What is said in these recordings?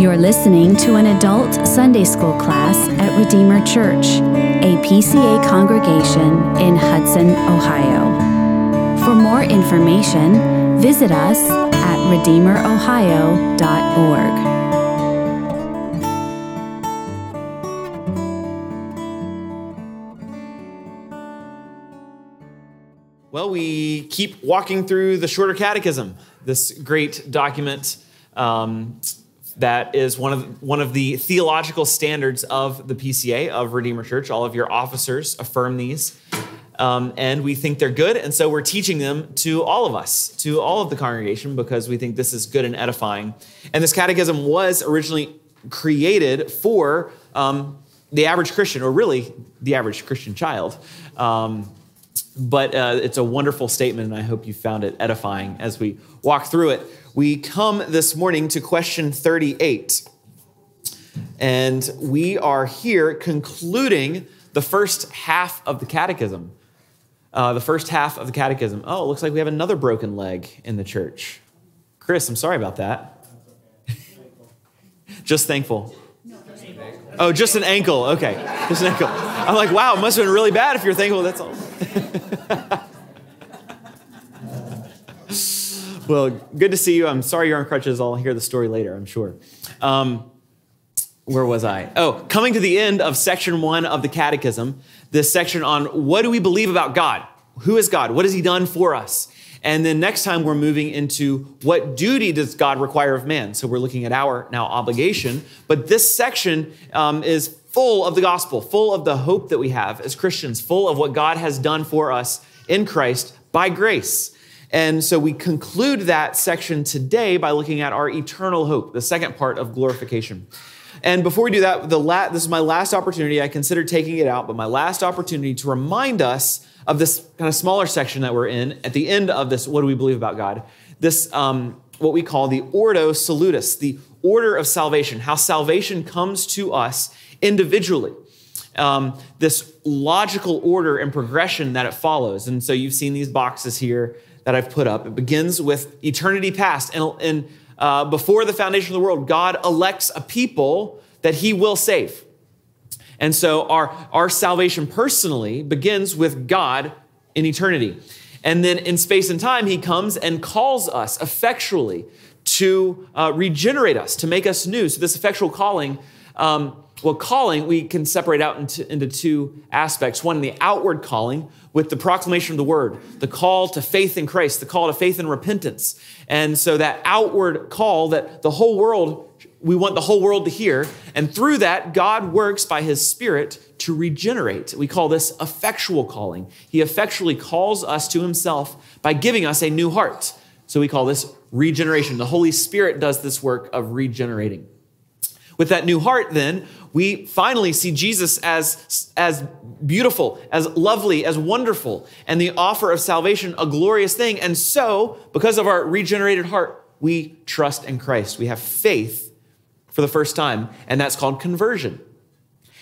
You're listening to an adult Sunday school class at Redeemer Church, a PCA congregation in Hudson, Ohio. For more information, visit us at redeemerohio.org. Well, we keep walking through the Shorter Catechism, this great document um, that is one of, one of the theological standards of the PCA, of Redeemer Church. All of your officers affirm these. Um, and we think they're good, and so we're teaching them to all of us, to all of the congregation, because we think this is good and edifying. And this catechism was originally created for um, the average Christian, or really the average Christian child. Um, but uh, it's a wonderful statement, and I hope you found it edifying as we walk through it. We come this morning to question 38, and we are here concluding the first half of the catechism. Uh, the first half of the catechism. Oh, it looks like we have another broken leg in the church. Chris, I'm sorry about that. just thankful. Oh, just an ankle. Okay, just an ankle. I'm like, wow, it must have been really bad if you're thankful. That's all. well, good to see you. I'm sorry you're on crutches. I'll hear the story later, I'm sure. Um, where was I? Oh, coming to the end of section one of the Catechism, this section on what do we believe about God? Who is God? What has He done for us? And then next time we're moving into what duty does God require of man? So we're looking at our now obligation. But this section um, is full of the gospel, full of the hope that we have as Christians, full of what God has done for us in Christ by grace. And so we conclude that section today by looking at our eternal hope, the second part of glorification. And before we do that, the la- this is my last opportunity. I considered taking it out, but my last opportunity to remind us of this kind of smaller section that we're in at the end of this. What do we believe about God? This um, what we call the Ordo Salutis, the order of salvation, how salvation comes to us individually. Um, this logical order and progression that it follows. And so you've seen these boxes here that I've put up. It begins with eternity past. And, and uh, before the foundation of the world, God elects a people that he will save. And so our, our salvation personally begins with God in eternity. And then in space and time, he comes and calls us effectually to uh, regenerate us, to make us new. So, this effectual calling, um, well, calling, we can separate out into, into two aspects. One, the outward calling with the proclamation of the word, the call to faith in Christ, the call to faith and repentance. And so, that outward call that the whole world we want the whole world to hear. And through that, God works by his Spirit to regenerate. We call this effectual calling. He effectually calls us to himself by giving us a new heart. So we call this regeneration. The Holy Spirit does this work of regenerating. With that new heart, then, we finally see Jesus as, as beautiful, as lovely, as wonderful, and the offer of salvation a glorious thing. And so, because of our regenerated heart, we trust in Christ. We have faith for the first time, and that's called conversion.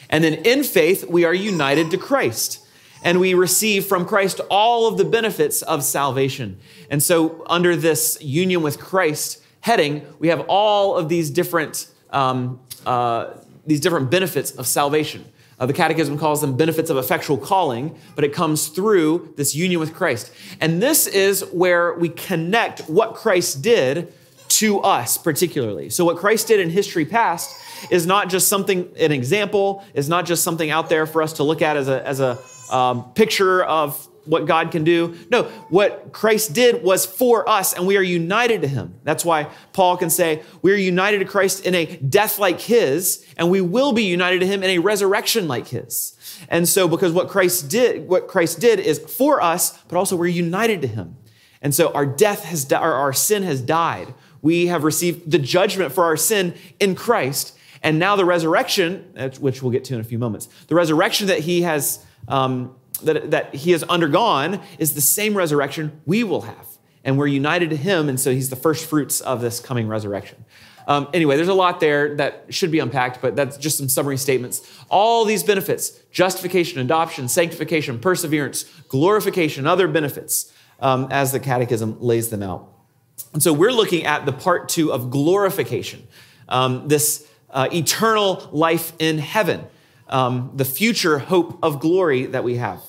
And then in faith, we are united to Christ and we receive from Christ all of the benefits of salvation. And so, under this union with Christ heading, we have all of these different um, uh, these different benefits of salvation. Uh, the Catechism calls them benefits of effectual calling, but it comes through this union with Christ. And this is where we connect what Christ did to us particularly. So, what Christ did in history past is not just something, an example, is not just something out there for us to look at as a, as a um, picture of what God can do. No, what Christ did was for us, and we are united to Him. That's why Paul can say, We are united to Christ in a death like His, and we will be united to Him in a resurrection like His. And so, because what Christ did, what Christ did is for us, but also we're united to Him. And so our death has, our, our sin has died we have received the judgment for our sin in Christ. And now the resurrection, which we'll get to in a few moments, the resurrection that he has, um, that, that he has undergone is the same resurrection we will have. And we're united to him. And so he's the first fruits of this coming resurrection. Um, anyway, there's a lot there that should be unpacked, but that's just some summary statements. All these benefits justification, adoption, sanctification, perseverance, glorification, other benefits um, as the catechism lays them out. And so we're looking at the part two of glorification. um, this uh, eternal life in heaven, um, the future hope of glory that we have.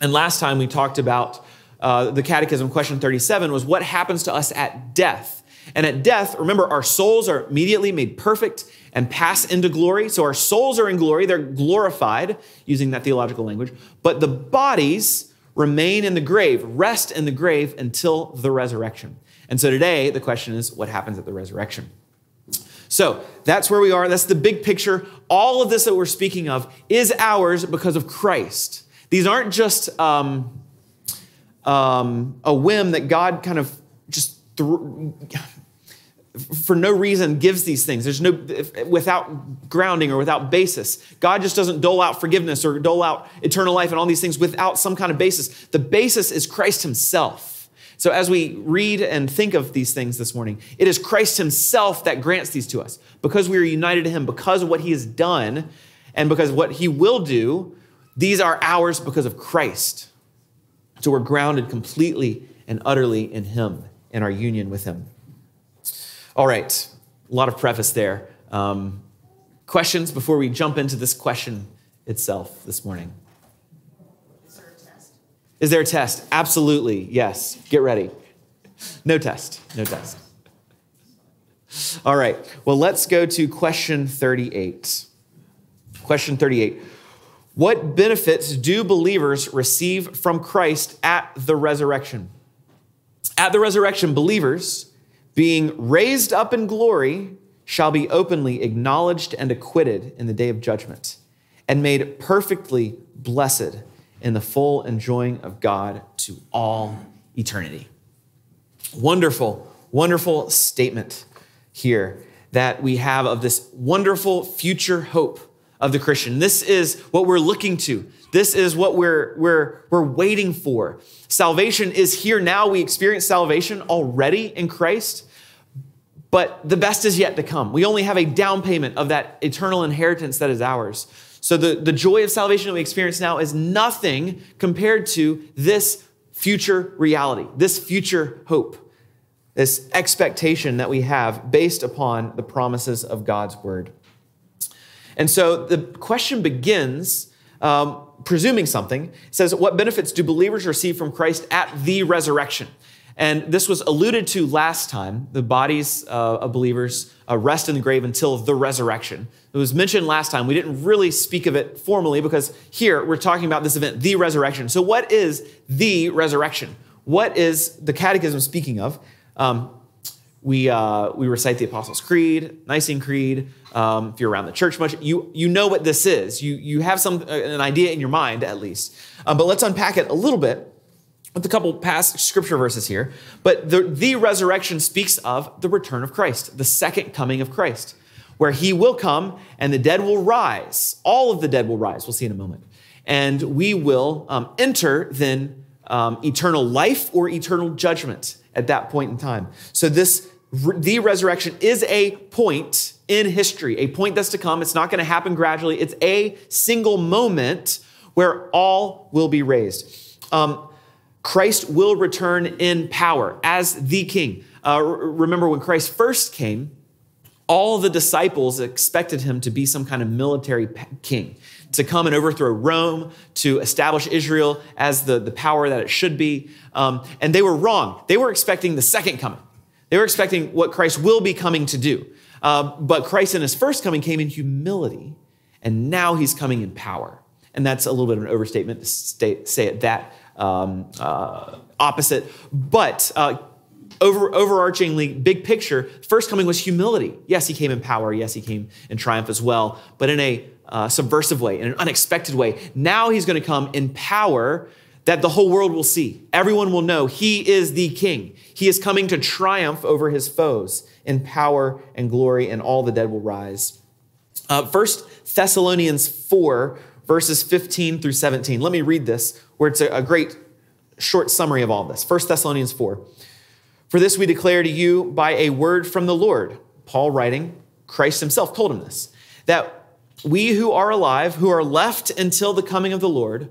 And last time we talked about uh, the Catechism question 37 was what happens to us at death. And at death, remember, our souls are immediately made perfect and pass into glory. So our souls are in glory, they're glorified, using that theological language. But the bodies remain in the grave, rest in the grave until the resurrection. And so today, the question is what happens at the resurrection? So that's where we are. That's the big picture. All of this that we're speaking of is ours because of Christ. These aren't just um, um, a whim that God kind of just threw, for no reason gives these things. There's no, without grounding or without basis. God just doesn't dole out forgiveness or dole out eternal life and all these things without some kind of basis. The basis is Christ Himself. So, as we read and think of these things this morning, it is Christ Himself that grants these to us because we are united to Him, because of what He has done, and because what He will do. These are ours because of Christ. So, we're grounded completely and utterly in Him, in our union with Him. All right, a lot of preface there. Um, questions before we jump into this question itself this morning? Is there a test? Is there a test? Absolutely, yes. Get ready. No test, no test. All right, well, let's go to question 38. Question 38. What benefits do believers receive from Christ at the resurrection? At the resurrection, believers, being raised up in glory, shall be openly acknowledged and acquitted in the day of judgment, and made perfectly blessed in the full enjoying of God to all eternity. Wonderful, wonderful statement here that we have of this wonderful future hope of the Christian. This is what we're looking to. This is what we're, we're, we're waiting for. Salvation is here now. We experience salvation already in Christ, but the best is yet to come. We only have a down payment of that eternal inheritance that is ours. So the, the joy of salvation that we experience now is nothing compared to this future reality, this future hope, this expectation that we have based upon the promises of God's word. And so the question begins um, presuming something. It says, What benefits do believers receive from Christ at the resurrection? And this was alluded to last time. The bodies uh, of believers uh, rest in the grave until the resurrection. It was mentioned last time. We didn't really speak of it formally because here we're talking about this event, the resurrection. So, what is the resurrection? What is the catechism speaking of? Um, we, uh, we recite the Apostles' Creed, Nicene Creed. Um, if you're around the church much, you, you know what this is. You, you have some, uh, an idea in your mind, at least. Um, but let's unpack it a little bit with a couple past scripture verses here. But the, the resurrection speaks of the return of Christ, the second coming of Christ, where he will come and the dead will rise. All of the dead will rise. We'll see in a moment. And we will um, enter then um, eternal life or eternal judgment at that point in time. So, this, the resurrection is a point in history, a point that's to come. It's not going to happen gradually, it's a single moment where all will be raised. Um, Christ will return in power as the king. Uh, remember when Christ first came, all the disciples expected him to be some kind of military king, to come and overthrow Rome, to establish Israel as the, the power that it should be. Um, and they were wrong. They were expecting the second coming, they were expecting what Christ will be coming to do. Uh, but Christ in his first coming came in humility, and now he's coming in power. And that's a little bit of an overstatement to state, say it that um, uh, opposite. But uh, over, overarchingly, big picture, first coming was humility. Yes, he came in power. Yes, he came in triumph as well, but in a uh, subversive way, in an unexpected way. Now he's going to come in power that the whole world will see. Everyone will know he is the king. He is coming to triumph over his foes in power and glory, and all the dead will rise. Uh, First Thessalonians 4, verses 15 through 17. Let me read this where it's a, a great short summary of all this. 1 Thessalonians 4. For this we declare to you by a word from the Lord. Paul writing, Christ himself told him this, that we who are alive, who are left until the coming of the Lord,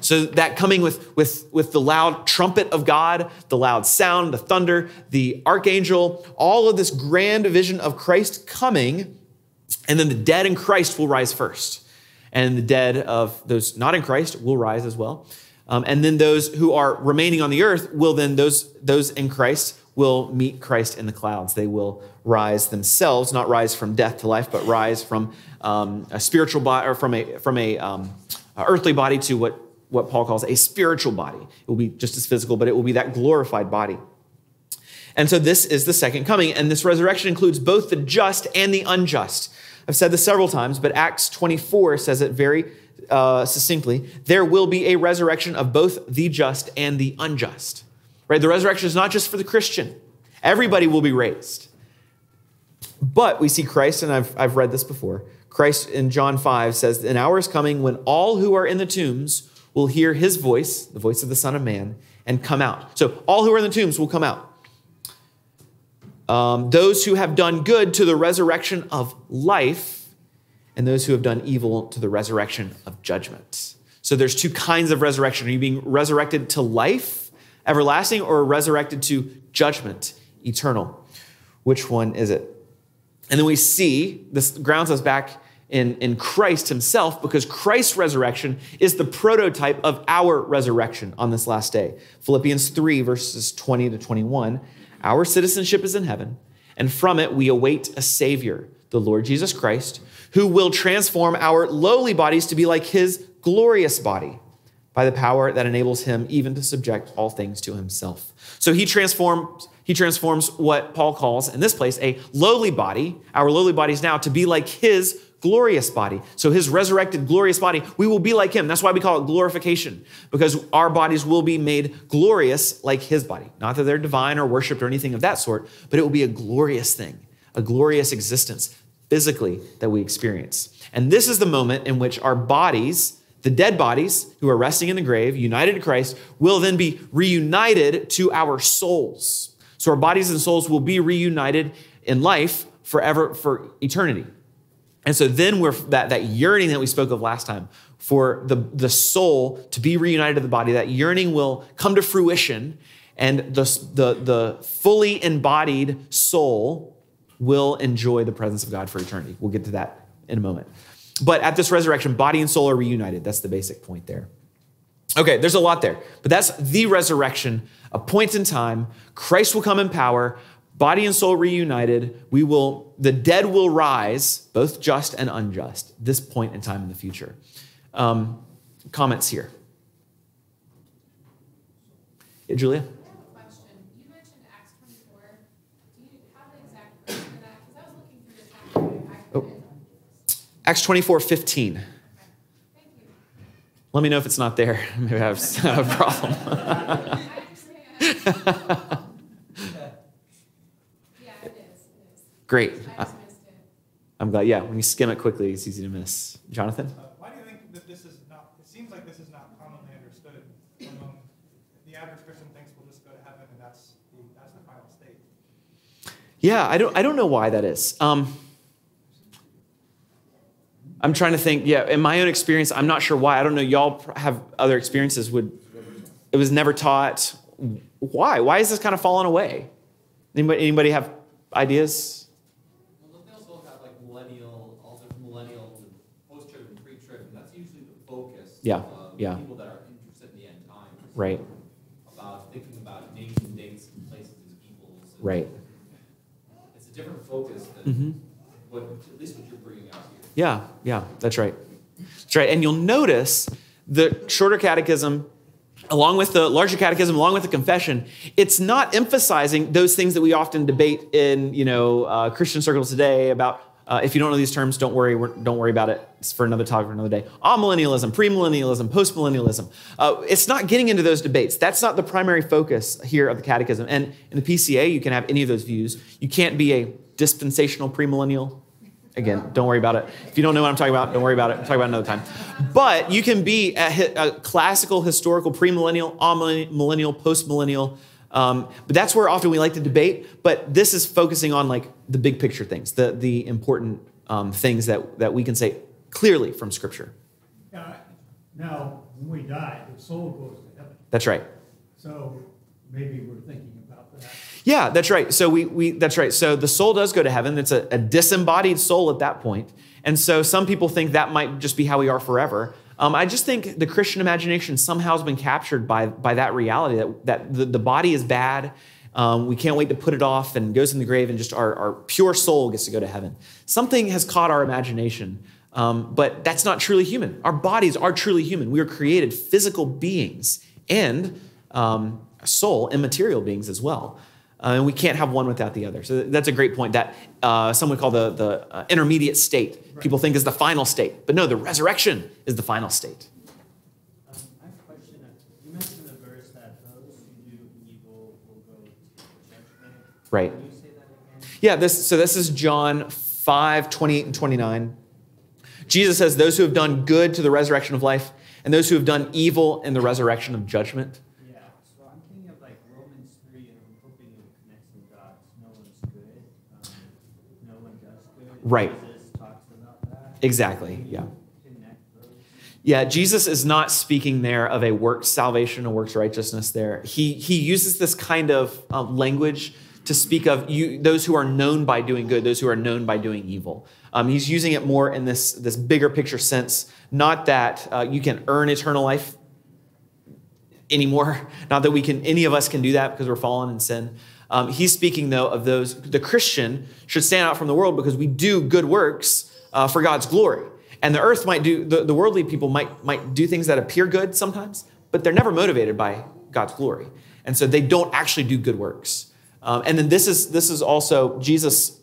So that coming with, with, with the loud trumpet of God, the loud sound, the thunder, the archangel, all of this grand vision of Christ coming, and then the dead in Christ will rise first. And the dead of those not in Christ will rise as well. Um, and then those who are remaining on the earth will then, those, those in Christ will meet Christ in the clouds. They will rise themselves, not rise from death to life, but rise from um, a spiritual body or from a, from a, um, earthly body to what what Paul calls a spiritual body. It will be just as physical, but it will be that glorified body. And so this is the second coming, and this resurrection includes both the just and the unjust. I've said this several times, but Acts 24 says it very uh, succinctly. There will be a resurrection of both the just and the unjust. Right? The resurrection is not just for the Christian. Everybody will be raised. But we see Christ, and I've, I've read this before. Christ in John 5 says, An hour is coming when all who are in the tombs will hear his voice, the voice of the Son of Man, and come out. So all who are in the tombs will come out. Um, those who have done good to the resurrection of life, and those who have done evil to the resurrection of judgment. So there's two kinds of resurrection. Are you being resurrected to life, everlasting, or resurrected to judgment, eternal? Which one is it? And then we see, this grounds us back in, in Christ himself because Christ's resurrection is the prototype of our resurrection on this last day. Philippians 3, verses 20 to 21. Our citizenship is in heaven, and from it we await a Savior, the Lord Jesus Christ, who will transform our lowly bodies to be like his glorious body by the power that enables him even to subject all things to himself. So he transforms he transforms what Paul calls in this place a lowly body, our lowly bodies now to be like his glorious body. So his resurrected glorious body, we will be like him. That's why we call it glorification, because our bodies will be made glorious like his body. Not that they're divine or worshiped or anything of that sort, but it will be a glorious thing, a glorious existence physically that we experience. And this is the moment in which our bodies, the dead bodies who are resting in the grave, united to Christ, will then be reunited to our souls. So our bodies and souls will be reunited in life forever, for eternity. And so then we're that, that yearning that we spoke of last time for the, the soul to be reunited to the body, that yearning will come to fruition, and the, the, the fully embodied soul will enjoy the presence of God for eternity. We'll get to that in a moment. But at this resurrection, body and soul are reunited. That's the basic point there. Okay, there's a lot there, but that's the resurrection, a point in time. Christ will come in power body and soul reunited we will the dead will rise both just and unjust this point in time in the future. Um, comments here. Yeah, julia? Oh. Acts 24, 15. Let me know if it's not there. Maybe I have a problem. Great. I'm glad. Yeah, when you skim it quickly, it's easy to miss. Jonathan? Uh, why do you think that this is not, it seems like this is not commonly understood among the average Christian thinks we'll just go to heaven and that's the, that's the final state. Yeah, I don't, I don't know why that is. Um, I'm trying to think, yeah, in my own experience, I'm not sure why. I don't know. Y'all have other experiences. Would It was never taught. Why? Why is this kind of fallen away? Anybody, anybody have ideas? Yeah, yeah. People that are interested in the end times. Right. About thinking about nation dates and places and peoples. and Right. It's a different focus than Mhm. what, at least what you're bringing out here. Yeah, yeah, that's right. That's right. And you'll notice the shorter catechism, along with the larger catechism, along with the confession, it's not emphasizing those things that we often debate in you know uh, Christian circles today about. Uh, if you don't know these terms, don't worry. Don't worry about it. It's for another talk for another day. Amillennialism, premillennialism, postmillennialism. Uh, it's not getting into those debates. That's not the primary focus here of the Catechism. And in the PCA, you can have any of those views. You can't be a dispensational premillennial, Again, don't worry about it. If you don't know what I'm talking about, don't worry about it. I'll talk about it another time. But you can be a, a classical, historical, premillennial, amillennial, postmillennial. Um, but that's where often we like to debate. But this is focusing on like the big picture things, the the important um, things that that we can say clearly from Scripture. Yeah, Now, when we die, the soul goes to heaven. That's right. So maybe we're thinking about that. Yeah, that's right. So we, we that's right. So the soul does go to heaven. It's a, a disembodied soul at that point. And so some people think that might just be how we are forever. Um, I just think the Christian imagination somehow has been captured by, by that reality that, that the, the body is bad. Um, we can't wait to put it off and goes in the grave, and just our, our pure soul gets to go to heaven. Something has caught our imagination, um, but that's not truly human. Our bodies are truly human. We are created physical beings and um, soul, immaterial beings as well. Uh, and we can't have one without the other. So that's a great point that uh, some would call the, the uh, intermediate state. People think is the final state. But no, the resurrection is the final state. Um, I have a question. You mentioned the verse that those who do evil will go to judgment. Right. Can you say that again? Yeah, this, so this is John 5, 28 and 29. Jesus says, Those who have done good to the resurrection of life, and those who have done evil in the resurrection of judgment. Yeah. So I'm thinking of like Romans 3, and I'm hoping it connects the dots. No one's good. Um, no one does good. Right. Exactly, yeah. Yeah, Jesus is not speaking there of a works salvation, a works righteousness there. He, he uses this kind of um, language to speak of you, those who are known by doing good, those who are known by doing evil. Um, he's using it more in this, this bigger picture sense, not that uh, you can earn eternal life anymore, not that we can, any of us can do that because we're fallen in sin. Um, he's speaking, though, of those, the Christian should stand out from the world because we do good works uh, for God's glory. And the earth might do, the, the worldly people might, might do things that appear good sometimes, but they're never motivated by God's glory. And so they don't actually do good works. Um, and then this is, this is also, Jesus,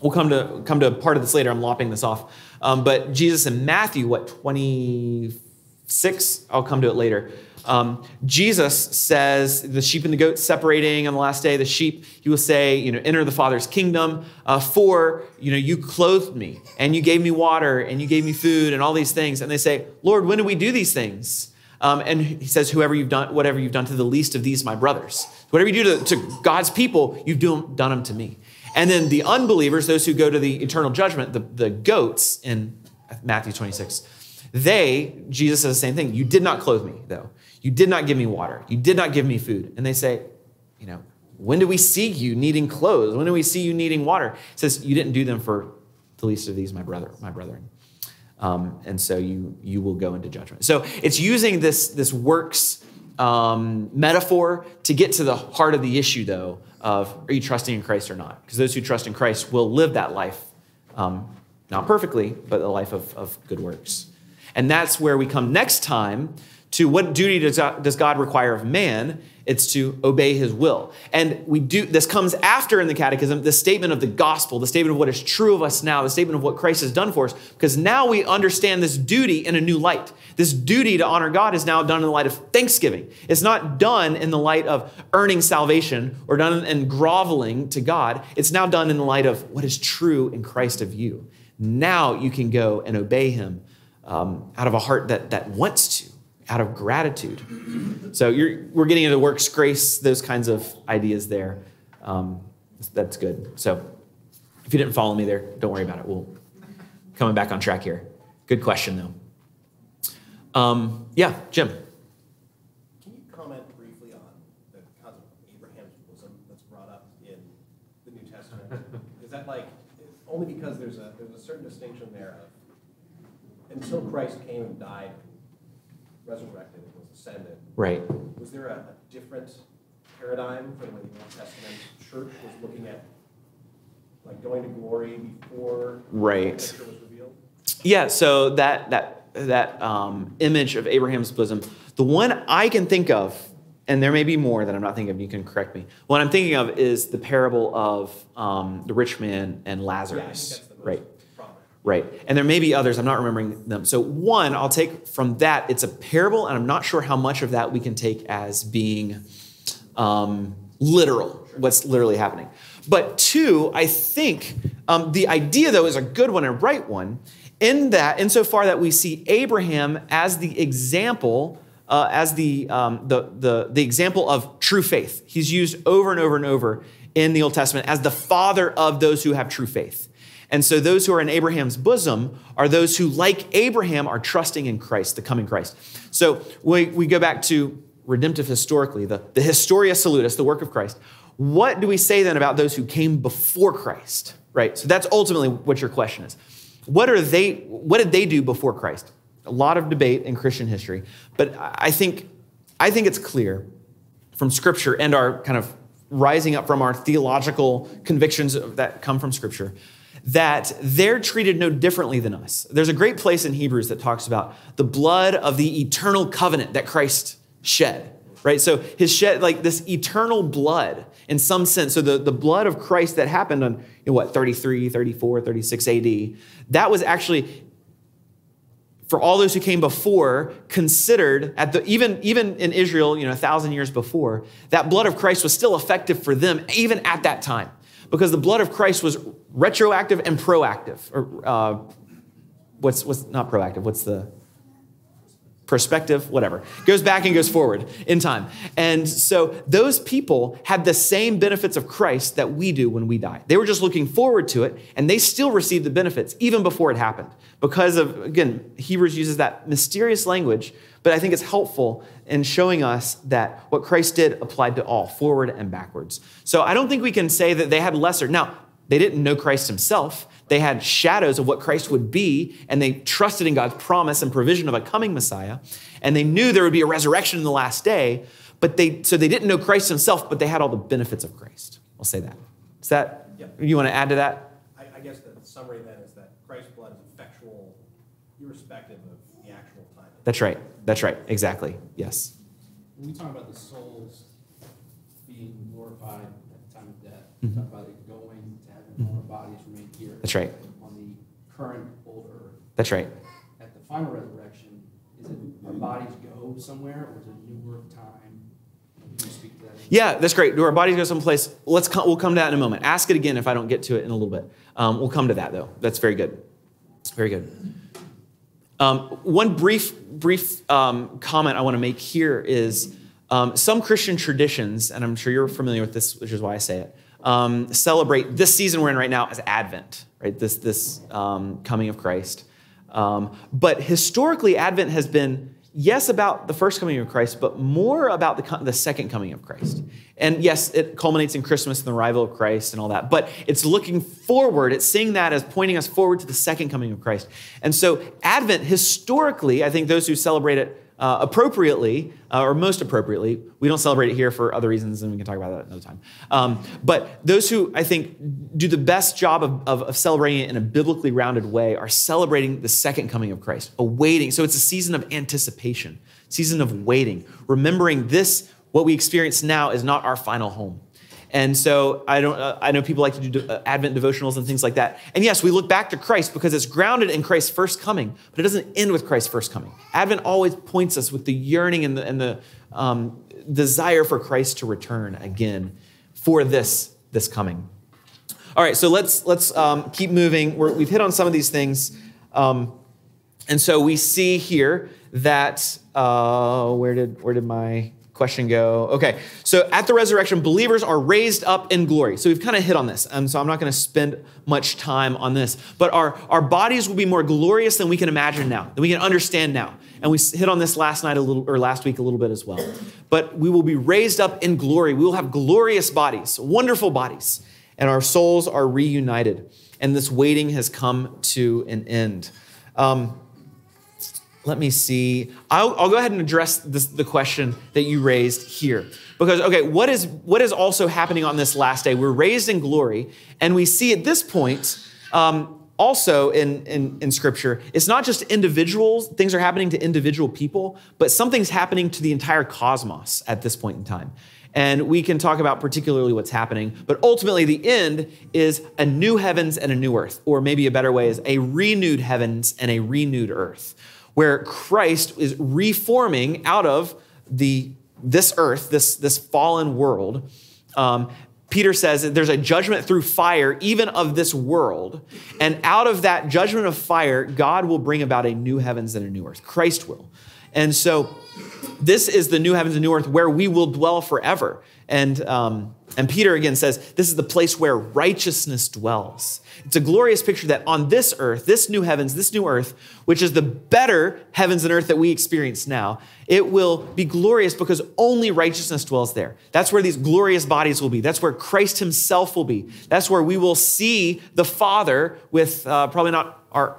we'll come to, come to part of this later, I'm lopping this off. Um, but Jesus in Matthew, what, 26? I'll come to it later. Um, Jesus says the sheep and the goats separating on the last day. The sheep, he will say, you know, enter the Father's kingdom. Uh, for you know, you clothed me and you gave me water and you gave me food and all these things. And they say, Lord, when do we do these things? Um, and he says, whoever you've done, whatever you've done to the least of these, my brothers, whatever you do to, to God's people, you've do, done them to me. And then the unbelievers, those who go to the eternal judgment, the, the goats in Matthew 26, they, Jesus says the same thing. You did not clothe me, though. You did not give me water. You did not give me food. And they say, you know, when do we see you needing clothes? When do we see you needing water? He says, you didn't do them for the least of these, my brother, my brethren. Um, and so you you will go into judgment. So it's using this this works um, metaphor to get to the heart of the issue, though, of are you trusting in Christ or not? Because those who trust in Christ will live that life, um, not perfectly, but a life of, of good works. And that's where we come next time to what duty does God, require of man? It's to obey his will. And we do this comes after in the catechism the statement of the gospel, the statement of what is true of us now, the statement of what Christ has done for us, because now we understand this duty in a new light. This duty to honor God is now done in the light of thanksgiving. It's not done in the light of earning salvation or done in groveling to God. It's now done in the light of what is true in Christ of you. Now you can go and obey him um, out of a heart that, that wants to out of gratitude. So we're getting into works, grace, those kinds of ideas there. Um, that's good. So if you didn't follow me there, don't worry about it. We'll coming back on track here. Good question though. Um, yeah, Jim. Can you comment briefly on the concept of Abraham's bosom that's brought up in the New Testament? Is that like, only because there's a, there's a certain distinction there of, until Christ came and died, resurrected, and was ascended, Right. was there a, a different paradigm for the way the Old Testament church was looking at, like going to glory before Right. the was revealed? Yeah, so that that that um, image of Abraham's bosom, the one I can think of, and there may be more that I'm not thinking of. You can correct me. What I'm thinking of is the parable of um, the rich man and Yeah, Lazarus. most right. Right. And there may be others, I'm not remembering them. So, one, I'll take from that, it's a parable, and I'm not sure how much of that we can take as being um, literal, what's literally happening. But two, I think Um, the idea, though, is a good one and a right one, in that, insofar that we see Abraham as the example, uh, as the, um, the, the, the example of true faith. He's used over and over and over in the Old Testament as the father of those who have true faith. And so those who are in Abraham's bosom are those who, like Abraham, are trusting in Christ, the coming Christ. So we, we go back to redemptive historically, the, the Historia Salutis, the work of Christ. What do we say then about those who came before Christ? Right? So that's ultimately what your question is. What are they, what did they do before Christ? A lot of debate in Christian history, but I think, I think it's clear from Scripture and our kind of rising up from our theological convictions that come from Scripture that they're treated no differently than us. There's a great place in Hebrews that talks about the blood of the eternal covenant that Christ shed, right? So his shed, like this eternal blood in some sense. So the, the blood of Christ that happened on, in what, 33, 34, 36 AD, that was actually for all those who came before considered at the even even in israel you know a thousand years before that blood of christ was still effective for them even at that time because the blood of christ was retroactive and proactive or uh, what's what's not proactive what's the perspective, whatever. Goes back and goes forward in time. And so those people had the same benefits of Christ that we do when we die. They were just looking forward to it, and they still received the benefits even before it happened. Because of, again, Hebrews uses that mysterious language, but I think it's helpful in showing us that what Christ did applied to all, forward and backwards. So I don't think we can say that they had lesser. Now, they didn't know Christ himself. They had shadows of what Christ would be, and they trusted in God's promise and provision of a coming Messiah. And they knew there would be a resurrection in the last day, but they so they didn't know Christ himself, but they had all the benefits of Christ. I'll say that. Is that Yep. you want to add to that? I, I guess the summary then is that Christ's blood is effectual irrespective of the actual. That's right. That's right. Exactly. Yes. When we talk about the souls being glorified at the time of death, Mhm. we talk about it going to heaven, while our bodies remain here. That's right. On the current old earth. That's right. At the final resurrection, is it our bodies go somewhere, or is it a new earth time? Speak to that? Yeah, that's great. Do our bodies go someplace? Let's come, we'll come to that in a moment. Ask it again if I don't get to it in a little bit. Um, we'll come to that though. That's very good. Very good. Um, one brief brief um, comment I want to make here is um, some Christian traditions, and I'm sure you're familiar with this, which is why I say it, um, celebrate this season we're in right now as Advent, right? This this um, coming of Christ. Um, but historically, Advent has been yes about the first coming of Christ, but more about the, the second coming of Christ. And yes, it culminates in Christmas and the arrival of Christ and all that, but it's looking forward. It's seeing that as pointing us forward to the second coming of Christ. And so, Advent, historically, I think those who celebrate it uh, appropriately, uh, or most appropriately, we don't celebrate it here for other reasons, and we can talk about that another time. Um, but those who I think do the best job of, of, of celebrating it in a biblically rounded way are celebrating the second coming of Christ, awaiting. So it's a season of anticipation, season of waiting, remembering this, what we experience now, is not our final home. And so I don't. Uh, I know people like to do uh, Advent devotionals and things like that. And yes, we look back to Christ because it's grounded in Christ's first coming, but it doesn't end with Christ's first coming. Advent always points us with the yearning and the, and the um, desire for Christ to return again for this this coming. All right, so let's let's um, keep moving. We're, we've hit on some of these things, um, and so we see here that uh, where did where did my question go? Okay, so at the resurrection, believers are raised up in glory. So we've kind of hit on this, and so I'm not going to spend much time on this. But our our bodies will be more glorious than we can imagine now, than we can understand now. And we hit on this last night a little, or last week a little bit as well. But we will be raised up in glory. We will have glorious bodies, wonderful bodies, and our souls are reunited. And this waiting has come to an end. Um, let me see. I'll, I'll go ahead and address this, the question that you raised here. Because, okay, what is, what is also happening on this last day? We're raised in glory, and we see at this point, um, also in, in, in Scripture, it's not just individuals, things are happening to individual people, but something's happening to the entire cosmos at this point in time. And we can talk about particularly what's happening, but ultimately the end is a new heavens and a new earth, or maybe a better way is a renewed heavens and a renewed earth where Christ is reforming out of the this earth, this, this fallen world, um, Peter says that there's a judgment through fire, even of this world. And out of that judgment of fire, God will bring about a new heavens and a new earth. Christ will. And so this is the new heavens and new earth where we will dwell forever. And, um, and Peter again says, This is the place where righteousness dwells. It's a glorious picture that on this earth, this new heavens, this new earth, which is the better heavens and earth that we experience now, it will be glorious because only righteousness dwells there. That's where these glorious bodies will be. That's where Christ himself will be. That's where we will see the Father with uh, probably not our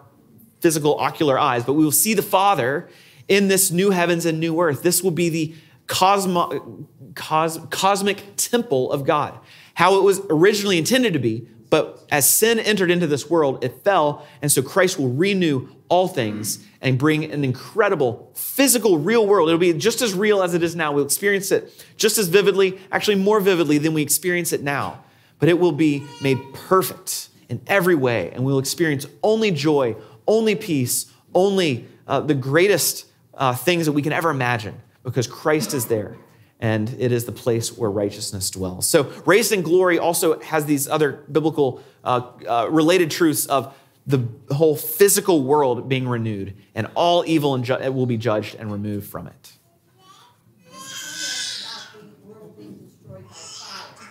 physical ocular eyes, but we will see the Father in this new heavens and new earth. This will be the cosmo, cos, cosmic temple of God, how it was originally intended to be. But as sin entered into this world, it fell. And so Christ will renew all things and bring an incredible physical, real world. It'll be just as real as it is now. We'll experience it just as vividly, actually more vividly than we experience it now. But it will be made perfect in every way. And we'll experience only joy, only peace, only uh, the greatest uh, things that we can ever imagine because Christ is there and it is the place where righteousness dwells. So, raised in glory also has these other biblical uh, uh, related truths of the whole physical world being renewed and all evil and ju- will be judged and removed from it. about the world being destroyed by fire.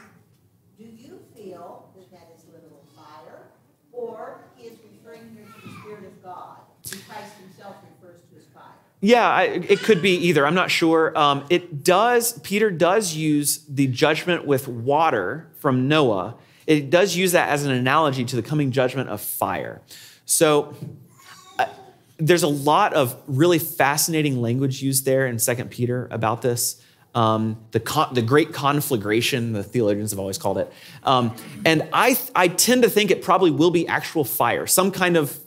Do you feel that that is literal fire? Or he is referring here to the Spirit of God, who Christ himself refers to as fire? Yeah, I, it could be either. I'm not sure. Um, it does, Peter does use the judgment with water from Noah. It does use that as an analogy to the coming judgment of fire. So uh, there's a lot of really fascinating language used there in Second Peter about this. Um, the, con- the great conflagration, the theologians have always called it. Um, and I, I tend to think it probably will be actual fire, some kind of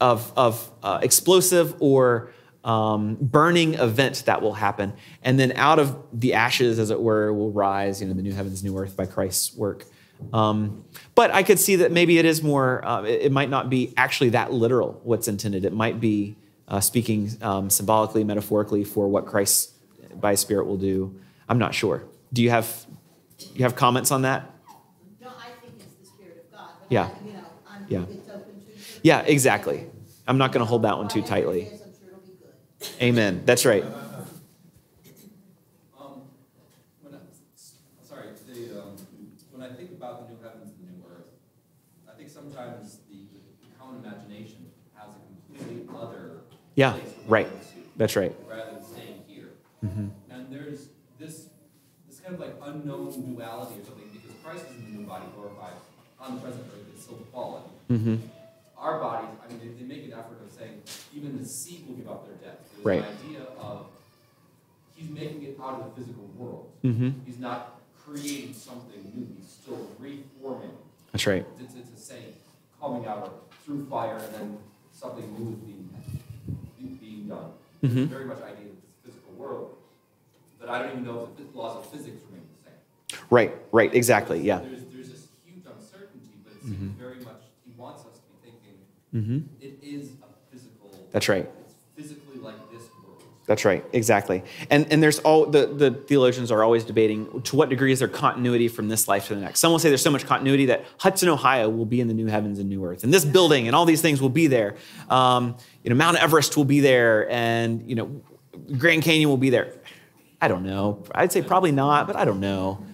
of, of uh, explosive or um, burning event that will happen. And then out of the ashes, as it were, will rise, you know, the new heavens, new earth by Christ's work. Um, but I could see that maybe it is more, uh, it, it might not be actually that literal what's intended. It might be uh, speaking um, symbolically, metaphorically for what Christ by Spirit will do. I'm not sure. Do you have, you have comments on that? No, I think it's the Spirit of God. Yeah. I- You know, Yeah. it's open to. Yeah, exactly. I'm not going to hold that one too tightly. Amen. That's right. Um, when I, sorry, the, um, when I think about the new heavens and the new earth, I think sometimes the, the common imagination has a completely other Yeah, right. That's right. Rather than staying here. Mhm. And there's this, this kind of like unknown duality or something, because Christ is in the new body glorified on the present earth, it's still fallen. Mm-hmm. Our bodies, I mean, they, they make an effort of saying, even the seed will give up their. There's Right. an idea of, he's making it out of the physical world. Mm-hmm. He's not creating something new, he's still reforming. That's right. It's, it's a saying, coming out of, through fire, and then something new is being, being done. Mhm. It's very much idea of this physical world, but I don't even know if the laws of physics remain the same. Right. Right. Exactly. Yeah. There's, there's this huge uncertainty, but it seems Mhm. very much, he wants us to be thinking, Mm-hmm. it is a physical. That's right. It's physically like this world. That's right. Exactly. And and there's all the the theologians are always debating to what degree is there continuity from this life to the next. Some will say there's so much continuity that Hudson, Ohio, will be in the new heavens and new earth, and this building and all these things will be there. Um, you know, Mount Everest will be there, and you know, Grand Canyon will be there. I don't know. I'd say probably not, but I don't know.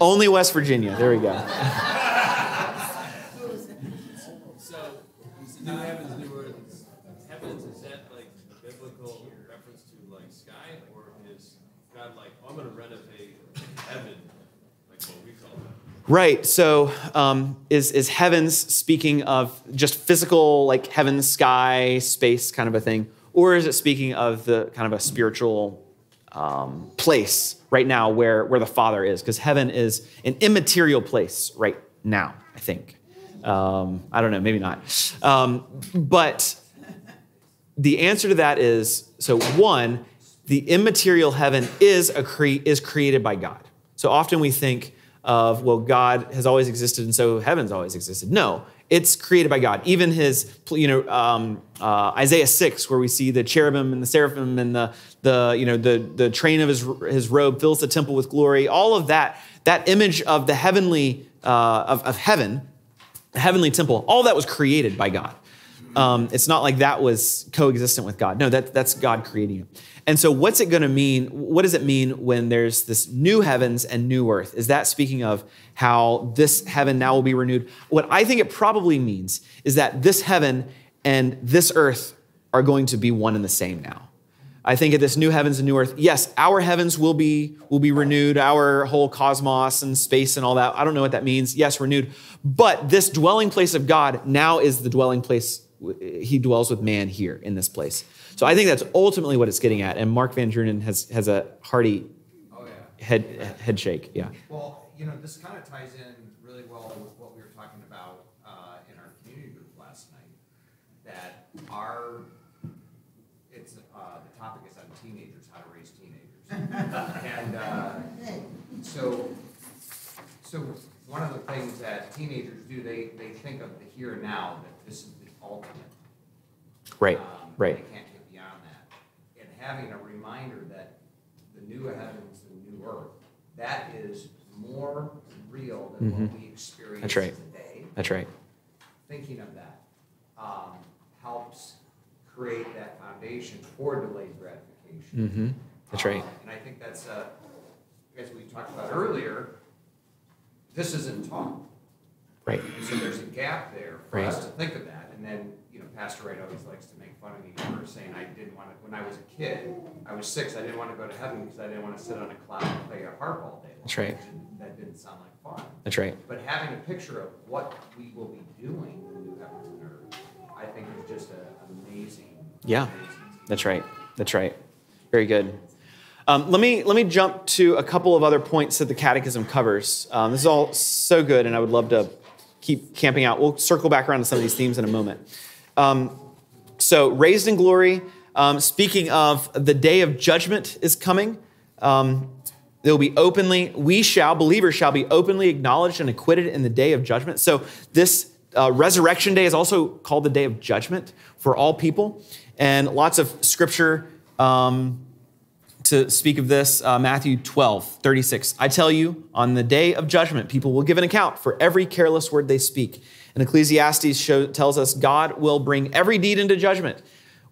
Only West Virginia. There we go. So, you said new heavens, new earth, is- heavens, is that like a biblical reference to like sky? Or is God like, oh, I'm gonna renovate heaven, like what we call it? Right. So, um, is is heavens speaking of just physical, like heaven, sky, space, kind of a thing, or is it speaking of the kind of a spiritual um, place right now where where the Father is? Because heaven is an immaterial place right now. I think. Um, I don't know. Maybe not. Um, but the answer to that is so one the immaterial heaven is a cre- is created by god so often we think of well god has always existed and so heaven's always existed no It's created by God. Even his, you know, um, uh, Isaiah 6, where we see the cherubim and the seraphim and the, the you know, the, the train of his, his robe fills the temple with glory. All of that, that image of the heavenly, uh, of, of heaven, the heavenly temple, all that was created by God. Um, it's not like that was coexistent with God. No, that, that's God creating it. And so, what's it going to mean? What does it mean when there's this new heavens and new earth? Is that speaking of how this heaven now will be renewed? What I think it probably means is that this heaven and this earth are going to be one and the same now. I think at this new heavens and new earth, yes, our heavens will be will be renewed, our whole cosmos and space and all that. I don't know what that means. Yes, renewed. But this dwelling place of God now is the dwelling place he dwells with man here in this place. So I think that's ultimately what it's getting at. And Mark Van Drunen has has a hearty Oh, yeah. head head shake. Yeah. Well, you know, this kind of ties in really well with what we were talking about uh, in our community group last night. That our, it's, uh, the topic is on teenagers, how to raise teenagers. And uh, so, so one of the things that teenagers do, they, they think of the here and now, that this is the ultimate. Right. Um, Right. They can't get beyond that. And having a reminder that the new heavens and new earth, that is more real than what we experience Mm-hmm. That's right. today. That's right. Thinking of that um, helps create that foundation for delayed gratification. Mm-hmm. That's right. Um, And I think that's, uh, as we talked about earlier, this isn't taught. Right. And so there's a gap there for Right. us to think of that. And then, Pastor Wright always likes to make fun of me for saying I didn't want to, when I was a kid, I was six, I didn't want to go to heaven because I didn't want to sit on a cloud and play a harp all day. That's right. That didn't sound like fun. That's right. But having a picture of what we will be doing in the new heavens and earth, I think is just an amazing. Yeah. amazing That's right. That's right. Very good. Um, let me let me jump to a couple of other points that the Catechism covers. Um, this is all so good, and I would love to keep camping out. We'll circle back around to some of these themes in a moment. Um, so, raised in glory. Um, speaking of the day of judgment is coming. Um, they will be openly. We shall believers shall be openly acknowledged and acquitted in the day of judgment. So this uh, resurrection day is also called the day of judgment for all people, and lots of scripture. Um, to speak of this, uh, Matthew 12, 36. I tell you, on the day of judgment, people will give an account for every careless word they speak. And Ecclesiastes show, tells us God will bring every deed into judgment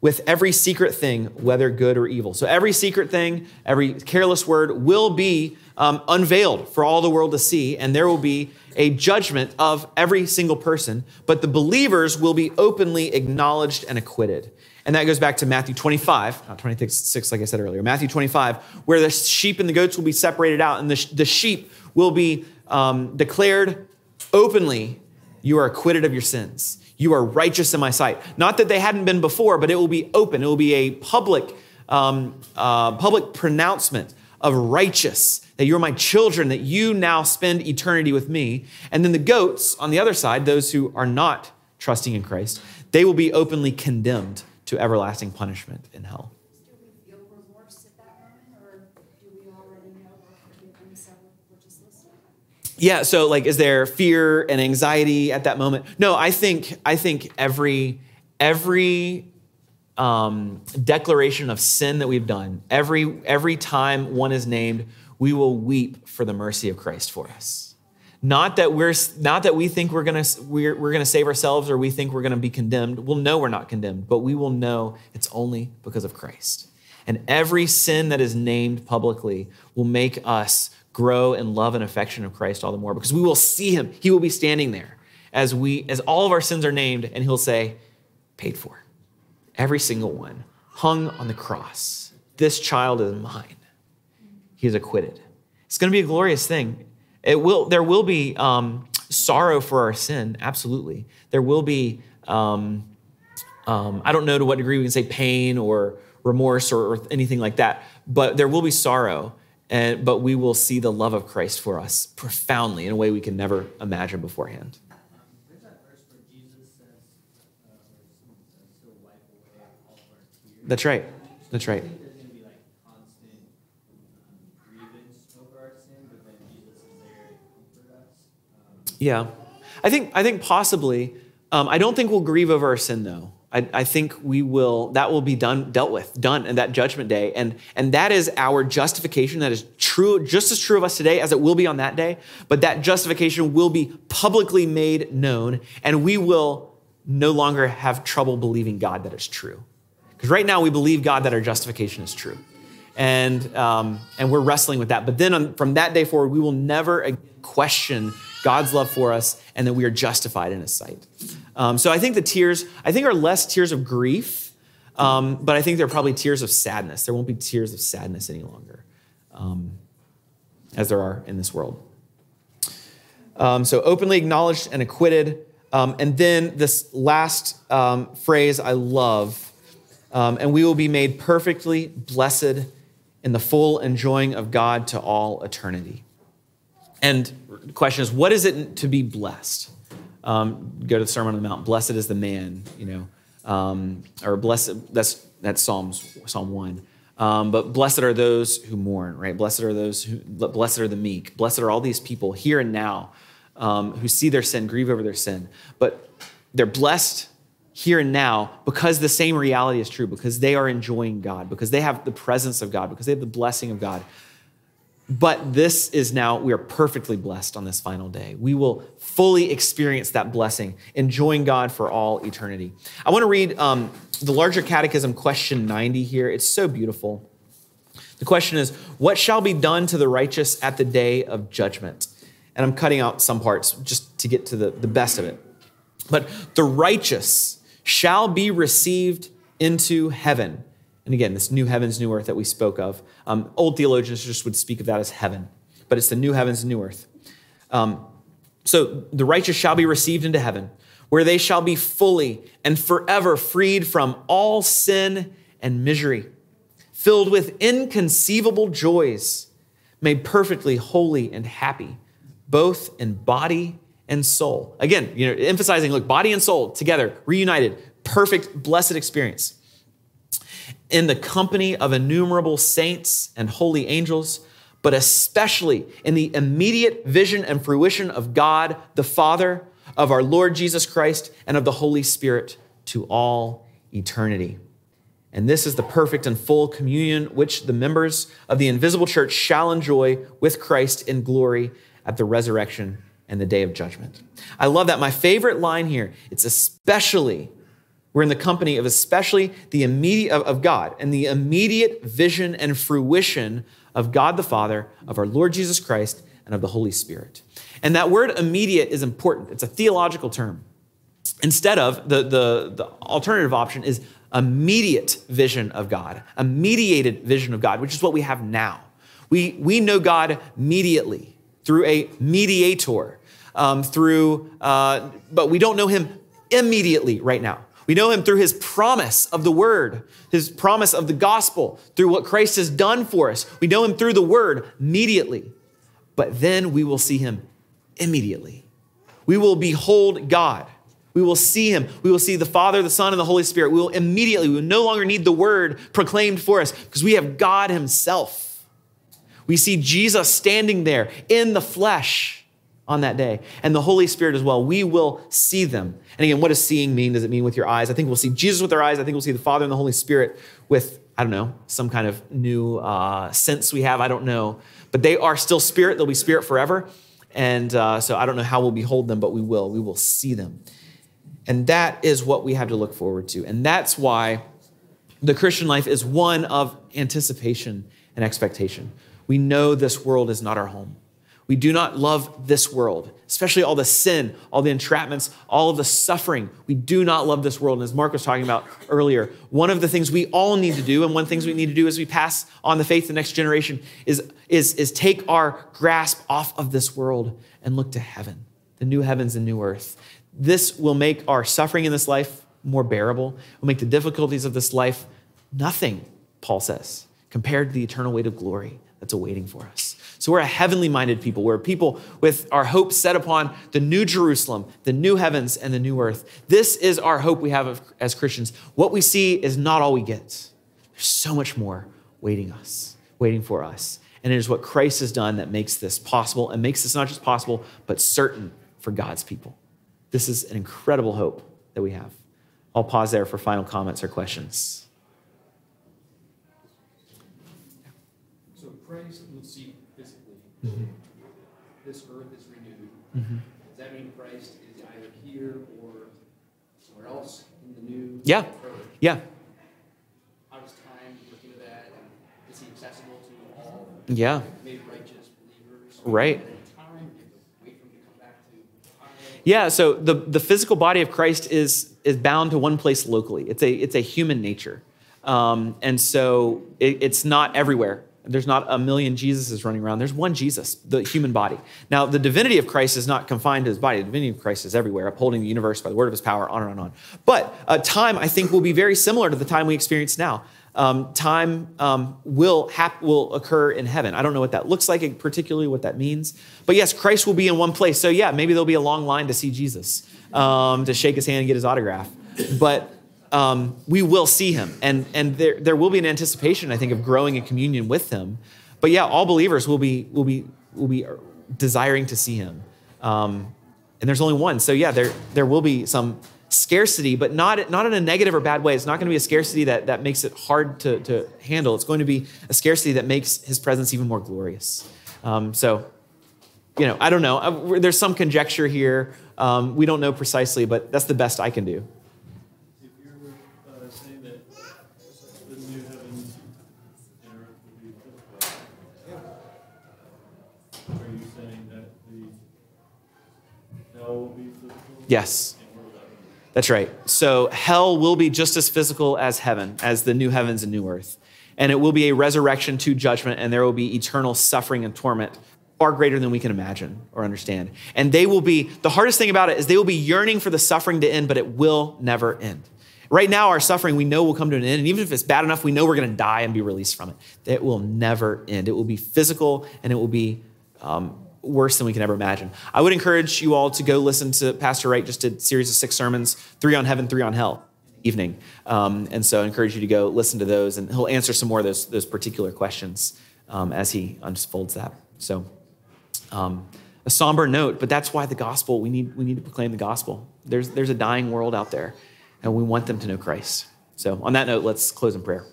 with every secret thing, whether good or evil. So every secret thing, every careless word will be um, unveiled for all the world to see, and there will be a judgment of every single person, but the believers will be openly acknowledged and acquitted. And that goes back to Matthew 25, not 26, like I said earlier, Matthew 25, where the sheep and the goats will be separated out, and the, the sheep will be um, declared openly, You are acquitted of your sins. You are righteous in my sight. Not that they hadn't been before, but it will be open. It will be a public, um, uh, public pronouncement of righteous, that you're my children, that you now spend eternity with me. And then the goats on the other side, those who are not trusting in Christ, they will be openly condemned to everlasting punishment in hell. Do we feel remorse at that moment, or do we already know we're forgiven, so we're just listening? Yeah, so like is there fear and anxiety at that moment? No, I think I think every every um, declaration of sin that we've done, every every time one is named, we will weep for the mercy of Christ for us. Not that we're not that we think we're gonna we're, we're gonna save ourselves or we think we're gonna be condemned. We'll know we're not condemned, but we will know it's only because of Christ. And every sin that is named publicly will make us grow in love and affection of Christ all the more because we will see him. He will be standing there as we as all of our sins are named, and he'll say, paid for. Every single one, hung on the cross. This child is mine. He is acquitted. It's going to be a glorious thing. It will. There will be um, sorrow for our sin. Absolutely. There will be. Um, um, I don't know to what degree we can say pain or remorse or, or anything like that, but there will be sorrow. And, but we will see the love of Christ for us profoundly in a way we can never imagine beforehand. That's right. That's right. Yeah, I think I think possibly Um, I don't think we'll grieve over our sin, though. I, I think we will. That will be done, dealt with, done in that judgment day, and and that is our justification. That is true, just as true of us today as it will be on that day. But that justification will be publicly made known, and we will no longer have trouble believing God that is true. Because right now we believe God that our justification is true, and um, and we're wrestling with that. But then on, from that day forward, we will never question God's love for us and that we are justified in His sight. Um, so I think the tears, I think, are less tears of grief, um, but I think they're probably tears of sadness. There won't be tears of sadness any longer, um, as there are in this world. Um, so openly acknowledged and acquitted. Um, and then this last um, phrase I love, and we will be made perfectly blessed in the full enjoying of God to all eternity. And the question is, what is it to be blessed? Um, go to the Sermon on the Mount. Blessed is the man, you know, um, or blessed. That's that's Psalms Psalm one. Um, but blessed are those who mourn, right? Blessed are those who. Blessed are the meek. Blessed are all these people here and now um, who see their sin, grieve over their sin, but they're blessed here and now because the same reality is true. Because they are enjoying God. Because they have the presence of God. Because they have the blessing of God. But this is now, we are perfectly blessed on this final day. We will fully experience that blessing, enjoying God for all eternity. I want to read um, the larger catechism, question 90 here. It's so beautiful. The question is, What shall be done to the righteous at the day of judgment? And I'm cutting out some parts just to get to the, the best of it. But the righteous shall be received into heaven and again, this new heavens, new earth that we spoke of. Um, old theologians just would speak of that as heaven, but it's the new heavens, new earth. Um, so the righteous shall be received into heaven, where they shall be fully and forever freed from all sin and misery, filled with inconceivable joys, made perfectly holy and happy, both in body and soul. Again, you know, emphasizing look, body and soul together, reunited, perfect, blessed experience in the company of innumerable saints and holy angels, but especially in the immediate vision and fruition of God the Father, of our Lord Jesus Christ, and of the Holy Spirit to all eternity. And this is the perfect and full communion which the members of the invisible church shall enjoy with Christ in glory at the resurrection and the day of judgment. I love that. My favorite line here, it's especially we're in the company of especially the immediate of, of God and the immediate vision and fruition of God the Father, of our Lord Jesus Christ, and of the Holy Spirit. And that word immediate is important. It's a theological term. Instead of the, the, the alternative option is immediate vision of God, a mediated vision of God, which is what we have now. We, we know God mediately through a mediator, um, through, uh, but we don't know him immediately right now. We know him through his promise of the word, his promise of the gospel, through what Christ has done for us. We know him through the word immediately, but then we will see him immediately. We will behold God. We will see him. We will see the Father, the Son, and the Holy Spirit. We will immediately, we will no longer need the word proclaimed for us because we have God himself. We see Jesus standing there in the flesh on that day. And the Holy Spirit as well. We will see them. And again, what does seeing mean? Does it mean with your eyes? I think we'll see Jesus with our eyes. I think we'll see the Father and the Holy Spirit with, I don't know, some kind of new uh, sense we have. I don't know. But they are still spirit. They'll be spirit forever. And uh, so I don't know how we'll behold them, but we will. We will see them. And that is what we have to look forward to. And that's why the Christian life is one of anticipation and expectation. We know this world is not our home. We do not love this world, especially all the sin, all the entrapments, all of the suffering. We do not love this world. And as Mark was talking about earlier, one of the things we all need to do, and one of the things we need to do as we pass on the faith to the next generation, is, is, is take our grasp off of this world and look to heaven, the new heavens and new earth. This will make our suffering in this life more bearable, will make the difficulties of this life nothing, Paul says, compared to the eternal weight of glory that's awaiting for us. So we're a heavenly minded people. We're a people with our hope set upon the new Jerusalem, the new heavens, and the new earth. This is our hope we have as Christians. What we see is not all we get, there's so much more waiting us, waiting for us. And it is what Christ has done that makes this possible and makes this not just possible, but certain for God's people. This is an incredible hope that we have. I'll pause there for final comments or questions. So Christ will see Mhm. This earth is renewed. Mhm. Does that mean Christ is either here or somewhere else in the new Yeah. earth? Yeah. How does time look into that? And is he accessible to all? Yeah. Made righteous believers? Right. At any time, you have to wait for him to come back to Ohio? Yeah, so the, the physical body of Christ is, is bound to one place locally. It's a, it's a human nature. Um, and so it, it's not everywhere. There's not a million Jesuses running around. There's one Jesus, the human body. Now, the divinity of Christ is not confined to his body. The divinity of Christ is everywhere, upholding the universe by the word of his power, on and on and on. But uh, time, I think, will be very similar to the time we experience now. Um, time um, will, hap- will occur in heaven. I don't know what that looks like, particularly what that means. But yes, Christ will be in one place. So yeah, maybe there'll be a long line to see Jesus, um, to shake his hand and get his autograph. But um, we will see him. And, and there, there will be an anticipation, I think, of growing in communion with him. But yeah, all believers will be, will be, will be desiring to see him. Um, and there's only one. So yeah, there, there will be some scarcity, but not, not in a negative or bad way. It's not going to be a scarcity that, that makes it hard to, to handle. It's going to be a scarcity that makes his presence even more glorious. Um, so, you know, I don't know. Uh, There's some conjecture here. Um, we don't know precisely, but that's the best I can do. If you're uh, saying that the new heavens and earth will be physical, are you saying that the hell will be physical? Yes. That's right. So hell will be just as physical as heaven, as the new heavens and new earth. And it will be a resurrection to judgment, and there will be eternal suffering and torment far greater than we can imagine or understand. And they will be, the hardest thing about it is they will be yearning for the suffering to end, but it will never end. Right now, our suffering we know will come to an end. And even if it's bad enough, we know we're going to die and be released from it. It will never end. It will be physical and it will be um, worse than we can ever imagine. I would encourage you all to go listen to Pastor Wright just did a series of six sermons, three on heaven, three on hell evening. Um, and so I encourage you to go listen to those and he'll answer some more of those, those particular questions um, as he unfolds that. So um, a somber note, but that's why the gospel, we need, we need to proclaim the gospel. There's, there's a dying world out there and we want them to know Christ. So on that note, let's close in prayer.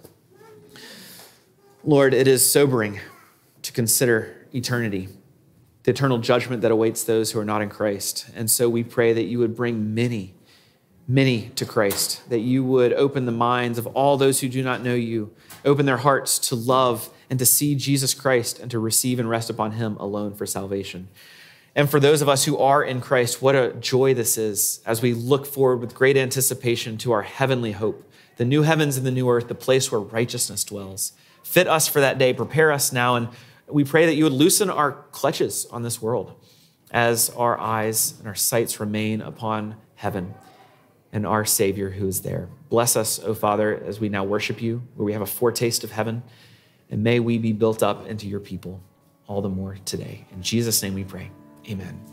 Lord, it is sobering to consider eternity the eternal judgment that awaits those who are not in Christ. And so we pray that you would bring many, many to Christ, that you would open the minds of all those who do not know you, open their hearts to love and to see Jesus Christ and to receive and rest upon him alone for salvation. And for those of us who are in Christ, what a joy this is as we look forward with great anticipation to our heavenly hope, the new heavens and the new earth, the place where righteousness dwells. Fit us for that day, prepare us now, and we pray that you would loosen our clutches on this world as our eyes and our sights remain upon heaven and our Savior who is there. Bless us, O Father, as we now worship you, where we have a foretaste of heaven, and may we be built up into your people all the more today. In Jesus' name we pray. Amen.